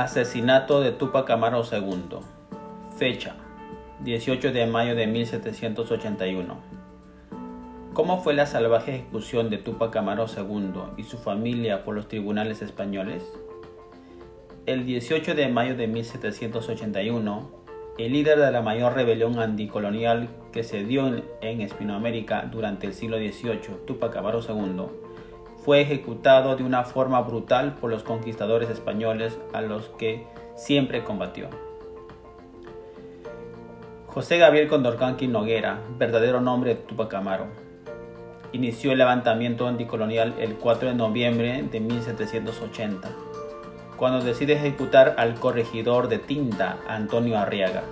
Asesinato de Tupac Amaru II. Fecha: 18 de mayo de 1781. ¿Cómo fue la salvaje ejecución de Tupac Amaru II y su familia por los tribunales españoles? El 18 de mayo de 1781, el líder de la mayor rebelión anticolonial que se dio en, en Hispanoamérica durante el siglo XVIII, Tupac Amaru II, fue ejecutado de una forma brutal por los conquistadores españoles a los que siempre combatió. José Gabriel Condorcanqui Noguera, verdadero nombre de Tupac Amaru, inició el levantamiento anticolonial el 4 de noviembre de 1780, cuando decide ejecutar al corregidor de Tinta, Antonio Arriaga.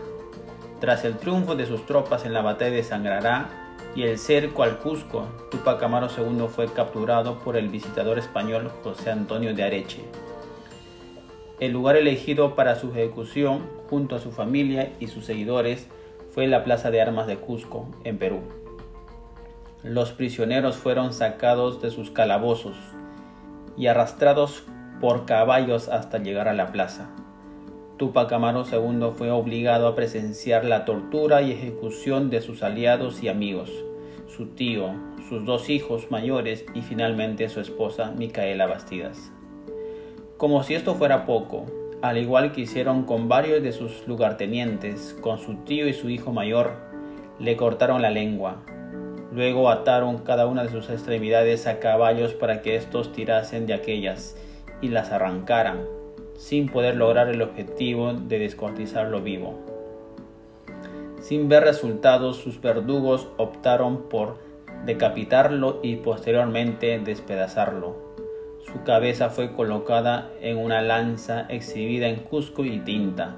Tras el triunfo de sus tropas en la batalla de Sangrará, y el cerco al Cusco, Tupac Amaru II fue capturado por el visitador español José Antonio de Areche. El lugar elegido para su ejecución, junto a su familia y sus seguidores, fue la Plaza de Armas de Cusco, en Perú. Los prisioneros fueron sacados de sus calabozos y arrastrados por caballos hasta llegar a la plaza. Tupac Amaru II fue obligado a presenciar la tortura y ejecución de sus aliados y amigos, su tío, sus dos hijos mayores y finalmente su esposa Micaela Bastidas. Como si esto fuera poco, al igual que hicieron con varios de sus lugartenientes, con su tío y su hijo mayor, le cortaron la lengua. Luego ataron cada una de sus extremidades a caballos para que estos tirasen de aquellas y las arrancaran, sin poder lograr el objetivo de descortizarlo vivo. Sin ver resultados, sus verdugos optaron por decapitarlo y posteriormente despedazarlo. Su cabeza fue colocada en una lanza exhibida en Cusco y Tinta,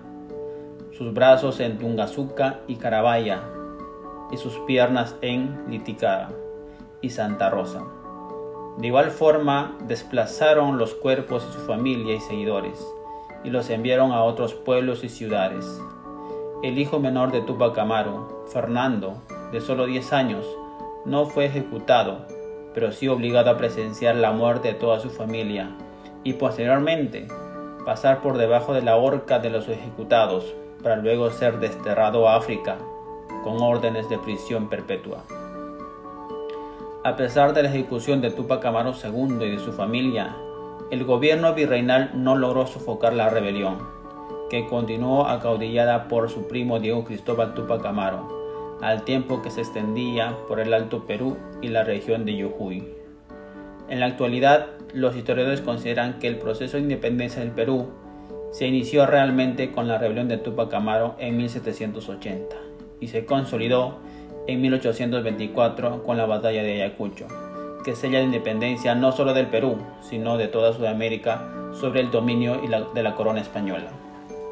sus brazos en Tungazuca y Carabaya, y sus piernas en Liticara y Santa Rosa. De igual forma, desplazaron los cuerpos de su familia y seguidores y los enviaron a otros pueblos y ciudades. El hijo menor de Tupac Amaru, Fernando, de solo 10 años, no fue ejecutado, pero sí obligado a presenciar la muerte de toda su familia y posteriormente pasar por debajo de la horca de los ejecutados para luego ser desterrado a África con órdenes de prisión perpetua. A pesar de la ejecución de Tupac Amaru II y de su familia, el gobierno virreinal no logró sofocar la rebelión que continuó acaudillada por su primo Diego Cristóbal Tupac Amaru, al tiempo que se extendía por el Alto Perú y la región de Yujuy. En la actualidad, los historiadores consideran que el proceso de independencia del Perú se inició realmente con la rebelión de Tupac Amaru en 1780 y se consolidó en 1824 con la batalla de Ayacucho, que sella la independencia no solo del Perú, sino de toda Sudamérica sobre el dominio de la corona española.